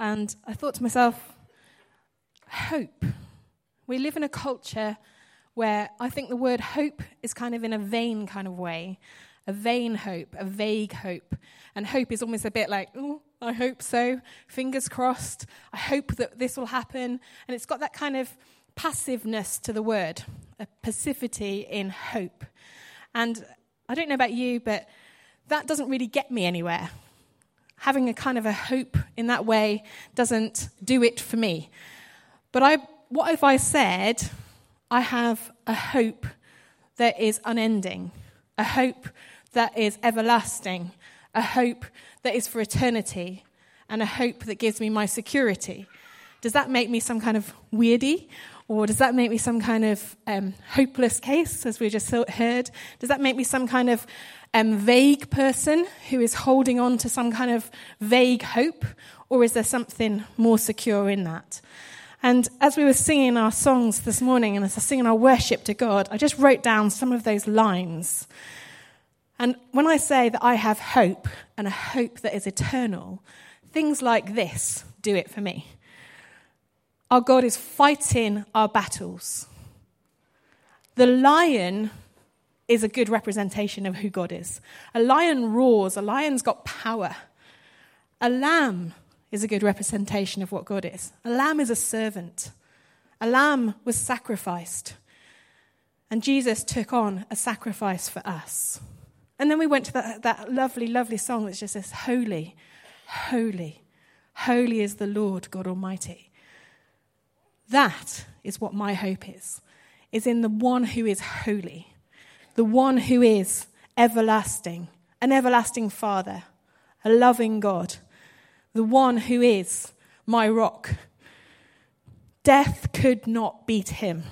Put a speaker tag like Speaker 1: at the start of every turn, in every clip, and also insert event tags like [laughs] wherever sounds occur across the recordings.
Speaker 1: and I thought to myself, hope. We live in a culture where I think the word hope is kind of in a vain kind of way a vain hope, a vague hope. And hope is almost a bit like, oh, I hope so, fingers crossed, I hope that this will happen. And it's got that kind of passiveness to the word, a passivity in hope. And I don't know about you, but that doesn't really get me anywhere. Having a kind of a hope in that way doesn't do it for me. But I, what if I said, I have a hope that is unending, a hope that is everlasting, a hope that is for eternity, and a hope that gives me my security? Does that make me some kind of weirdy? Or does that make me some kind of um, hopeless case, as we just heard? Does that make me some kind of um, vague person who is holding on to some kind of vague hope? Or is there something more secure in that? And as we were singing our songs this morning and as I was singing our worship to God, I just wrote down some of those lines. And when I say that I have hope and a hope that is eternal, things like this do it for me. Our God is fighting our battles. The lion is a good representation of who God is. A lion roars, a lion's got power. A lamb is a good representation of what God is. A lamb is a servant. A lamb was sacrificed. And Jesus took on a sacrifice for us. And then we went to that, that lovely, lovely song that just says, Holy, holy, holy is the Lord God Almighty. That is what my hope is, is in the one who is holy, the one who is everlasting, an everlasting Father, a loving God, the one who is my rock. Death could not beat him.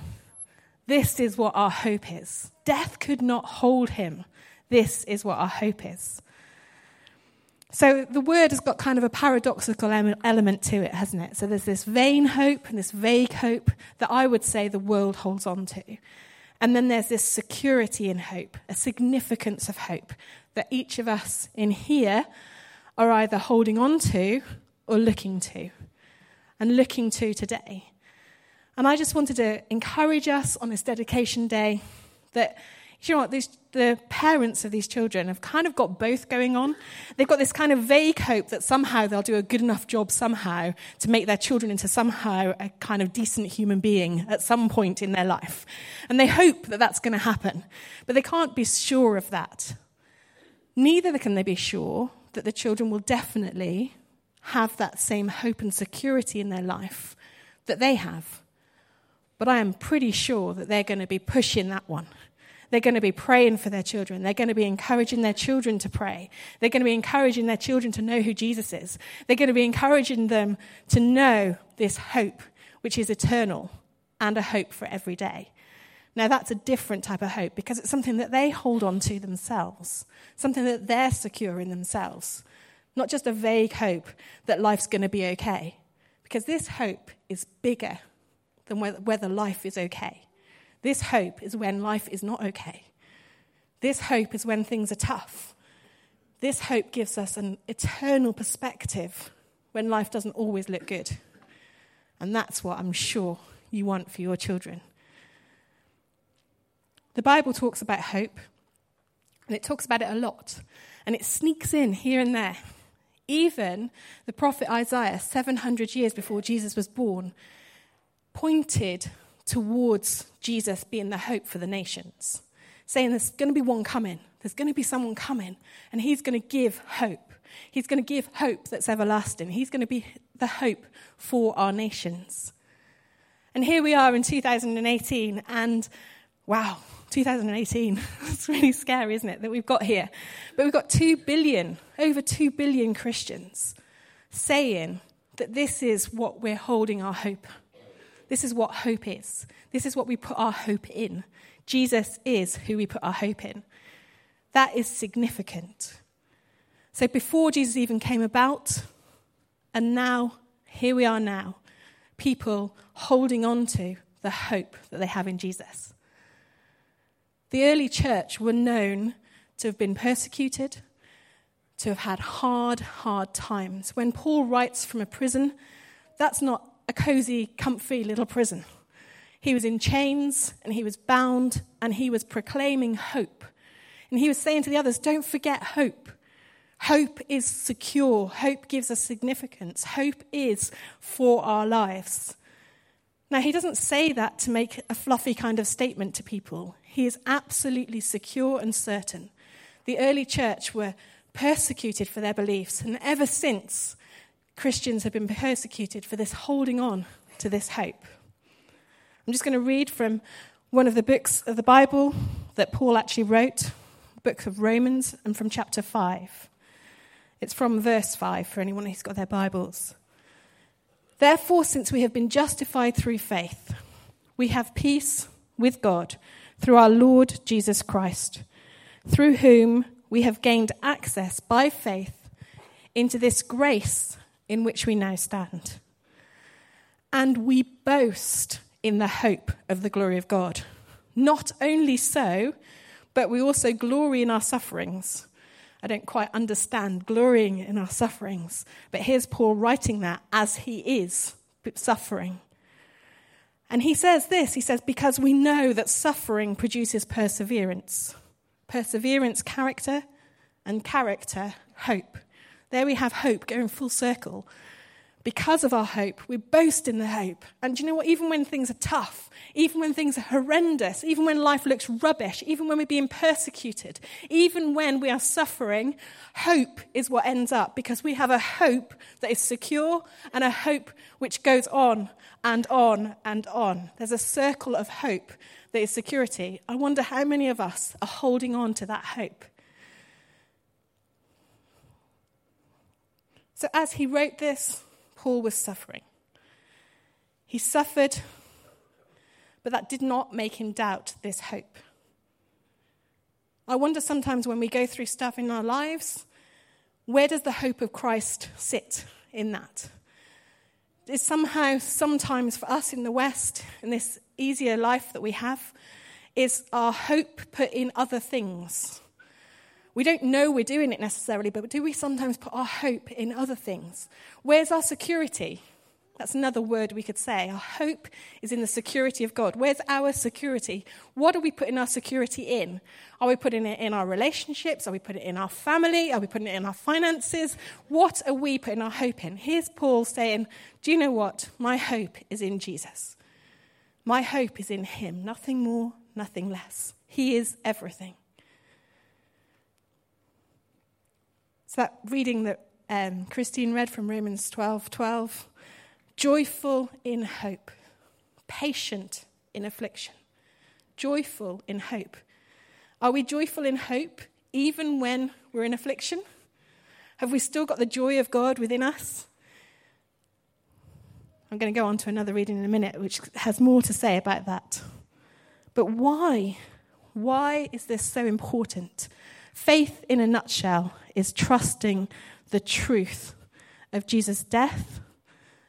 Speaker 1: This is what our hope is. Death could not hold him. This is what our hope is. So the word has got kind of a paradoxical element to it, hasn't it? So there's this vain hope and this vague hope that I would say the world holds on to. And then there's this security in hope, a significance of hope that each of us in here are either holding on to or looking to, and looking to today. And I just wanted to encourage us on this dedication day that you know what? These, the parents of these children have kind of got both going on. They've got this kind of vague hope that somehow they'll do a good enough job somehow to make their children into somehow a kind of decent human being at some point in their life. And they hope that that's going to happen. But they can't be sure of that. Neither can they be sure that the children will definitely have that same hope and security in their life that they have. But I am pretty sure that they're going to be pushing that one they're going to be praying for their children. They're going to be encouraging their children to pray. They're going to be encouraging their children to know who Jesus is. They're going to be encouraging them to know this hope, which is eternal and a hope for every day. Now, that's a different type of hope because it's something that they hold on to themselves, something that they're secure in themselves, not just a vague hope that life's going to be okay. Because this hope is bigger than whether life is okay. This hope is when life is not okay. This hope is when things are tough. This hope gives us an eternal perspective when life doesn't always look good. And that's what I'm sure you want for your children. The Bible talks about hope, and it talks about it a lot, and it sneaks in here and there. Even the prophet Isaiah, 700 years before Jesus was born, pointed towards Jesus being the hope for the nations, saying there's going to be one coming, there's going to be someone coming, and he's going to give hope. He's going to give hope that's everlasting. He's going to be the hope for our nations. And here we are in 2018, and wow, 2018. [laughs] it's really scary, isn't it, that we've got here? But we've got 2 billion, over 2 billion Christians saying that this is what we're holding our hope this is what hope is. This is what we put our hope in. Jesus is who we put our hope in. That is significant. So before Jesus even came about, and now, here we are now, people holding on to the hope that they have in Jesus. The early church were known to have been persecuted, to have had hard, hard times. When Paul writes from a prison, that's not a cozy, comfy little prison. He was in chains and he was bound and he was proclaiming hope. And he was saying to the others, Don't forget hope. Hope is secure. Hope gives us significance. Hope is for our lives. Now, he doesn't say that to make a fluffy kind of statement to people. He is absolutely secure and certain. The early church were persecuted for their beliefs, and ever since, Christians have been persecuted for this holding on to this hope. I'm just going to read from one of the books of the Bible that Paul actually wrote, the book of Romans, and from chapter 5. It's from verse 5 for anyone who's got their Bibles. Therefore, since we have been justified through faith, we have peace with God through our Lord Jesus Christ, through whom we have gained access by faith into this grace in which we now stand. And we boast in the hope of the glory of God. Not only so, but we also glory in our sufferings I don't quite understand glorying in our sufferings. But here's Paul writing that as he is suffering. And he says this he says, because we know that suffering produces perseverance. Perseverance, character, and character, hope. There we have hope going full circle because of our hope, we boast in the hope. And you know what? Even when things are tough, even when things are horrendous, even when life looks rubbish, even when we're being persecuted, even when we are suffering, hope is what ends up because we have a hope that is secure and a hope which goes on and on and on. There's a circle of hope that is security. I wonder how many of us are holding on to that hope. So, as he wrote this, Paul was suffering. He suffered, but that did not make him doubt this hope. I wonder sometimes when we go through stuff in our lives, where does the hope of Christ sit in that? Is somehow, sometimes for us in the West, in this easier life that we have, is our hope put in other things? We don't know we're doing it necessarily, but do we sometimes put our hope in other things? Where's our security? That's another word we could say. Our hope is in the security of God. Where's our security? What are we putting our security in? Are we putting it in our relationships? Are we putting it in our family? Are we putting it in our finances? What are we putting our hope in? Here's Paul saying, Do you know what? My hope is in Jesus. My hope is in him. Nothing more, nothing less. He is everything. That reading that um, Christine read from Romans 12 12, joyful in hope, patient in affliction, joyful in hope. Are we joyful in hope even when we're in affliction? Have we still got the joy of God within us? I'm going to go on to another reading in a minute, which has more to say about that. But why? Why is this so important? Faith, in a nutshell, is trusting the truth of Jesus' death,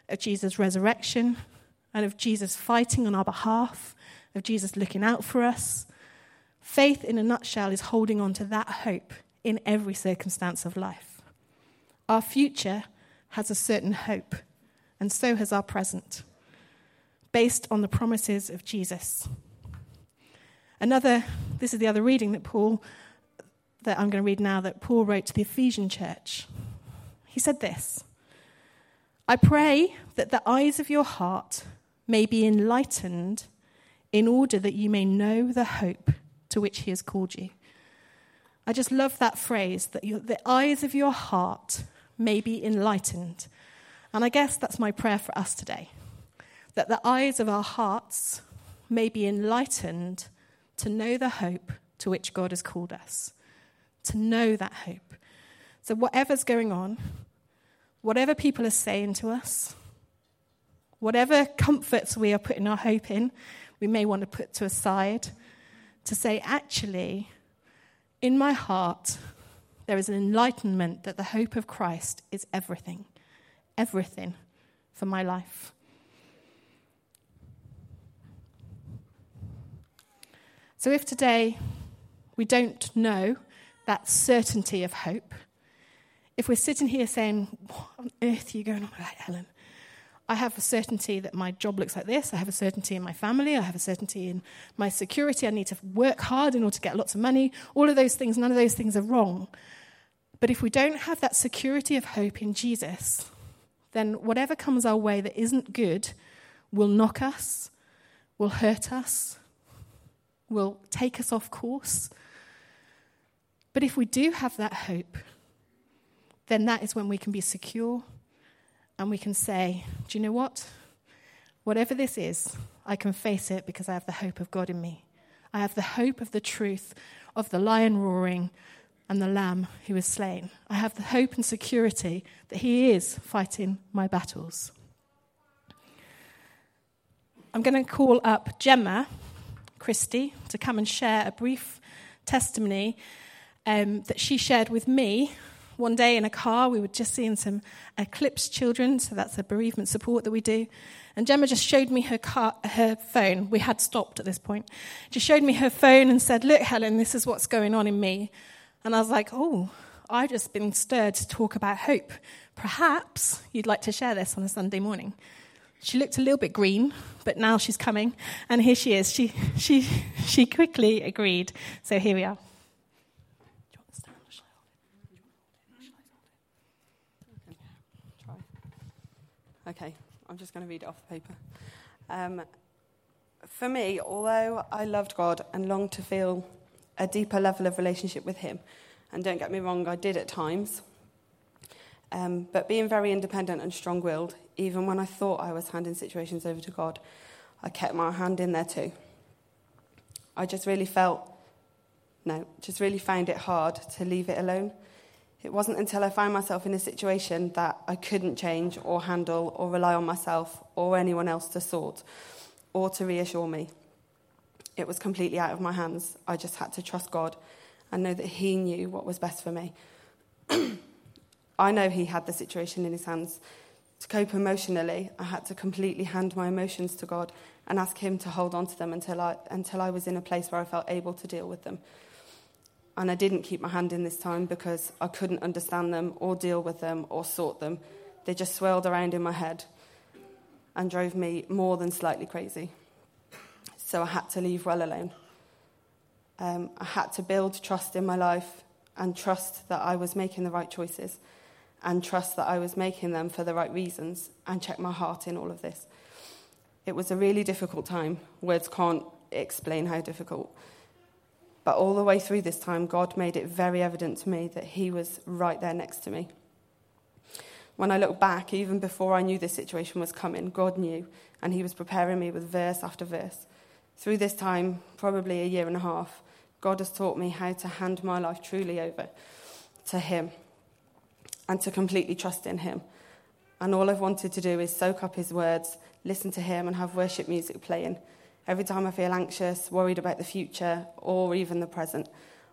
Speaker 1: of Jesus' resurrection, and of Jesus fighting on our behalf, of Jesus looking out for us. Faith, in a nutshell, is holding on to that hope in every circumstance of life. Our future has a certain hope, and so has our present, based on the promises of Jesus. Another, this is the other reading that Paul that I'm going to read now that Paul wrote to the Ephesian church. He said this I pray that the eyes of your heart may be enlightened in order that you may know the hope to which he has called you. I just love that phrase that the eyes of your heart may be enlightened. And I guess that's my prayer for us today that the eyes of our hearts may be enlightened to know the hope to which God has called us to know that hope. So, whatever's going on, whatever people are saying to us, whatever comforts we are putting our hope in, we may want to put to a side to say, actually, in my heart, there is an enlightenment that the hope of Christ is everything, everything for my life. So, if today we don't know that certainty of hope, if we're sitting here saying, What on earth are you going on about, Helen? I have a certainty that my job looks like this. I have a certainty in my family. I have a certainty in my security. I need to work hard in order to get lots of money. All of those things, none of those things are wrong. But if we don't have that security of hope in Jesus, then whatever comes our way that isn't good will knock us, will hurt us, will take us off course. But if we do have that hope, then that is when we can be secure and we can say, Do you know what? Whatever this is, I can face it because I have the hope of God in me. I have the hope of the truth of the lion roaring and the lamb who was slain. I have the hope and security that He is fighting my battles. I'm going to call up Gemma Christie to come and share a brief testimony um, that she shared with me one day in a car, we were just seeing some Eclipse children, so that's a bereavement support that we do. And Gemma just showed me her, car, her phone. We had stopped at this point. She showed me her phone and said, Look, Helen, this is what's going on in me. And I was like, Oh, I've just been stirred to talk about hope. Perhaps you'd like to share this on a Sunday morning. She looked a little bit green, but now she's coming, and here she is. She, she, she quickly agreed. So here we are.
Speaker 2: Okay, I'm just going to read it off the paper. Um, for me, although I loved God and longed to feel a deeper level of relationship with Him, and don't get me wrong, I did at times, um, but being very independent and strong willed, even when I thought I was handing situations over to God, I kept my hand in there too. I just really felt, no, just really found it hard to leave it alone it wasn't until I found myself in a situation that I couldn't change or handle or rely on myself or anyone else to sort or to reassure me. It was completely out of my hands. I just had to trust God and know that He knew what was best for me. [clears throat] I know He had the situation in His hands. To cope emotionally, I had to completely hand my emotions to God and ask Him to hold on to them until I, until I was in a place where I felt able to deal with them. And I didn't keep my hand in this time because I couldn't understand them or deal with them or sort them. They just swirled around in my head and drove me more than slightly crazy. So I had to leave well alone. Um, I had to build trust in my life and trust that I was making the right choices and trust that I was making them for the right reasons and check my heart in all of this. It was a really difficult time. Words can't explain how difficult. But all the way through this time, God made it very evident to me that He was right there next to me. When I look back, even before I knew this situation was coming, God knew, and He was preparing me with verse after verse. Through this time, probably a year and a half, God has taught me how to hand my life truly over to Him and to completely trust in Him. And all I've wanted to do is soak up His words, listen to Him, and have worship music playing Every time I feel anxious, worried about the future, or even the present,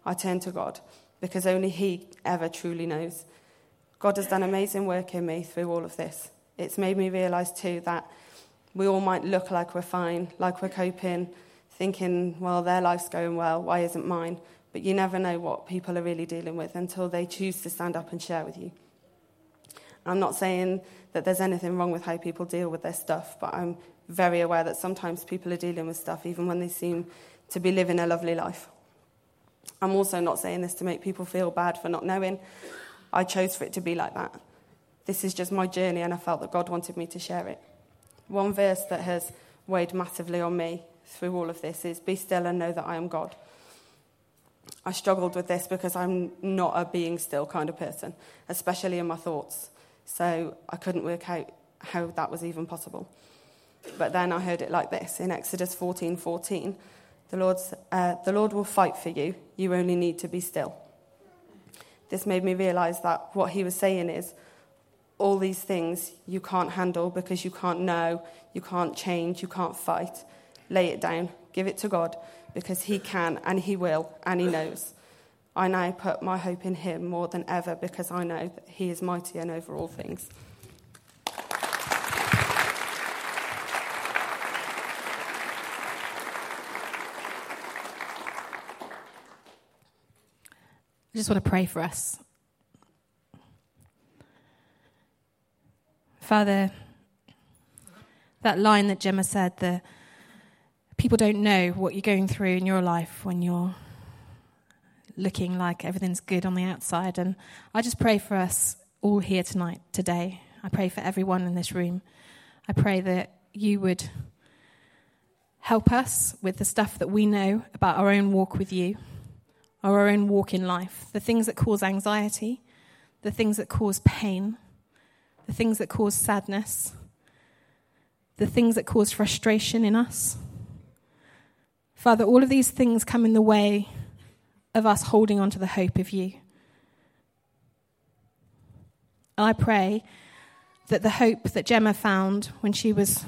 Speaker 2: I turn to God because only He ever truly knows. God has done amazing work in me through all of this. It's made me realize too that we all might look like we're fine, like we're coping, thinking, well, their life's going well, why isn't mine? But you never know what people are really dealing with until they choose to stand up and share with you. I'm not saying that there's anything wrong with how people deal with their stuff, but I'm very aware that sometimes people are dealing with stuff even when they seem to be living a lovely life. I'm also not saying this to make people feel bad for not knowing. I chose for it to be like that. This is just my journey, and I felt that God wanted me to share it. One verse that has weighed massively on me through all of this is Be still and know that I am God. I struggled with this because I'm not a being still kind of person, especially in my thoughts. So I couldn't work out how that was even possible. But then I heard it like this in Exodus 14 14. The, uh, the Lord will fight for you. You only need to be still. This made me realize that what he was saying is all these things you can't handle because you can't know, you can't change, you can't fight. Lay it down, give it to God because he can and he will and he knows. I now put my hope in him more than ever because I know that he is mighty and over all things.
Speaker 1: I just want to pray for us. Father, that line that Gemma said, the people don't know what you're going through in your life when you're looking like everything's good on the outside. And I just pray for us all here tonight, today. I pray for everyone in this room. I pray that you would help us with the stuff that we know about our own walk with you, our own walk in life, the things that cause anxiety, the things that cause pain, the things that cause sadness, the things that cause frustration in us. Father, all of these things come in the way of us holding on to the hope of you. And I pray that the hope that Gemma found when she was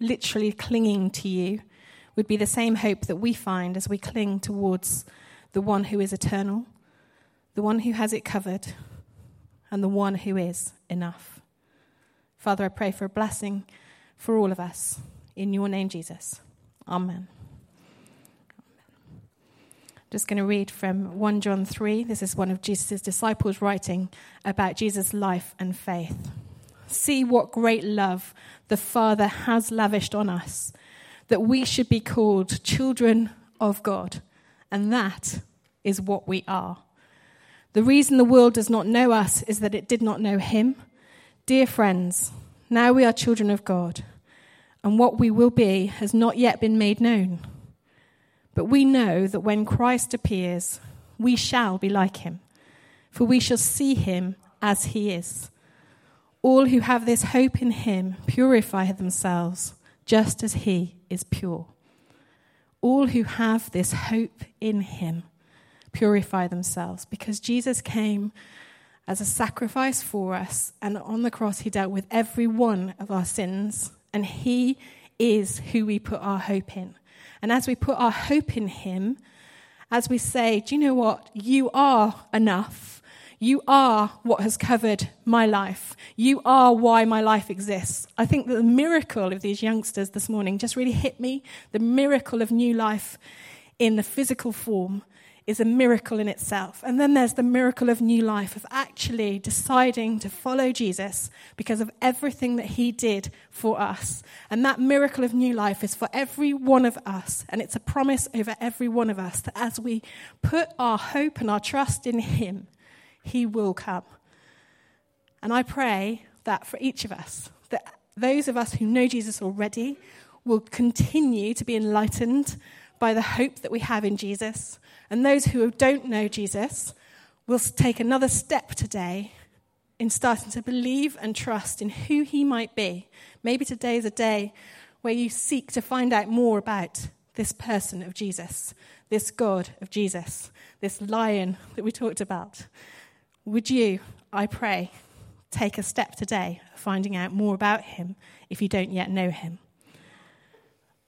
Speaker 1: literally clinging to you would be the same hope that we find as we cling towards the one who is eternal, the one who has it covered, and the one who is enough. Father, I pray for a blessing for all of us. In your name, Jesus. Amen. Just going to read from 1 John 3. This is one of Jesus' disciples writing about Jesus' life and faith. See what great love the Father has lavished on us, that we should be called children of God. And that is what we are. The reason the world does not know us is that it did not know Him. Dear friends, now we are children of God, and what we will be has not yet been made known. But we know that when Christ appears, we shall be like him, for we shall see him as he is. All who have this hope in him purify themselves just as he is pure. All who have this hope in him purify themselves because Jesus came as a sacrifice for us, and on the cross, he dealt with every one of our sins, and he is who we put our hope in. And as we put our hope in Him, as we say, Do you know what? You are enough. You are what has covered my life. You are why my life exists. I think that the miracle of these youngsters this morning just really hit me. The miracle of new life in the physical form is a miracle in itself. And then there's the miracle of new life, of actually deciding to follow Jesus because of everything that he did for us. And that miracle of new life is for every one of us. And it's a promise over every one of us that as we put our hope and our trust in him, he will come. And I pray that for each of us, that those of us who know Jesus already will continue to be enlightened by the hope that we have in Jesus and those who don't know Jesus will take another step today in starting to believe and trust in who he might be. Maybe today is a day where you seek to find out more about this person of Jesus, this God of Jesus, this lion that we talked about. Would you, I pray, take a step today finding out more about him if you don't yet know him?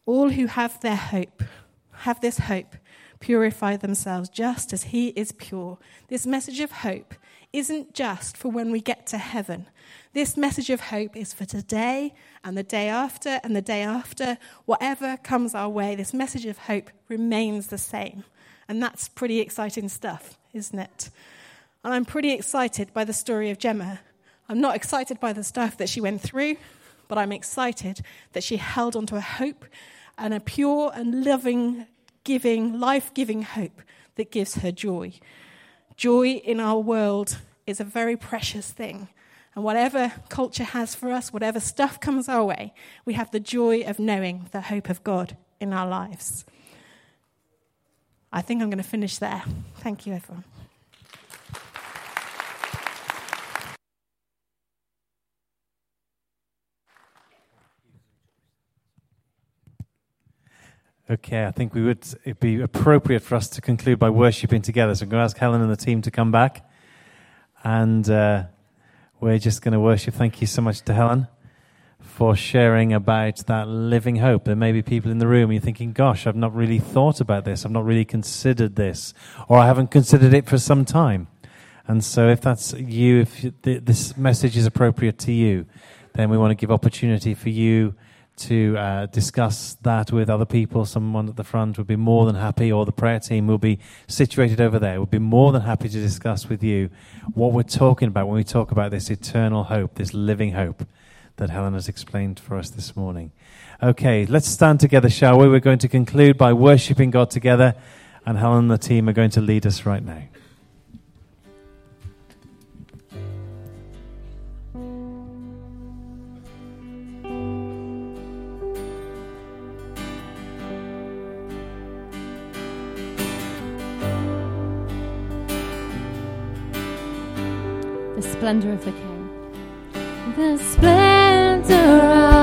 Speaker 1: All who have their hope, have this hope, purify themselves just as He is pure. This message of hope isn't just for when we get to heaven. This message of hope is for today and the day after and the day after. Whatever comes our way, this message of hope remains the same. And that's pretty exciting stuff, isn't it? And I'm pretty excited by the story of Gemma. I'm not excited by the stuff that she went through, but I'm excited that she held onto a hope and a pure and loving giving, life giving hope that gives her joy. Joy in our world is a very precious thing. And whatever culture has for us, whatever stuff comes our way, we have the joy of knowing the hope of God in our lives. I think I'm going to finish there. Thank you, everyone.
Speaker 3: Okay, I think we would it'd be appropriate for us to conclude by worshipping together. So I'm going to ask Helen and the team to come back, and uh, we're just going to worship. Thank you so much to Helen for sharing about that living hope. There may be people in the room you're thinking, "Gosh, I've not really thought about this. I've not really considered this, or I haven't considered it for some time." And so, if that's you, if this message is appropriate to you, then we want to give opportunity for you to uh, discuss that with other people, someone at the front would be more than happy, or the prayer team will be situated over there, would be more than happy to discuss with you what we're talking about when we talk about this eternal hope, this living hope that Helen has explained for us this morning. Okay, let's stand together, shall we? We're going to conclude by worshipping God together, and Helen and the team are going to lead us right now.
Speaker 4: Splendor of the King. The splendor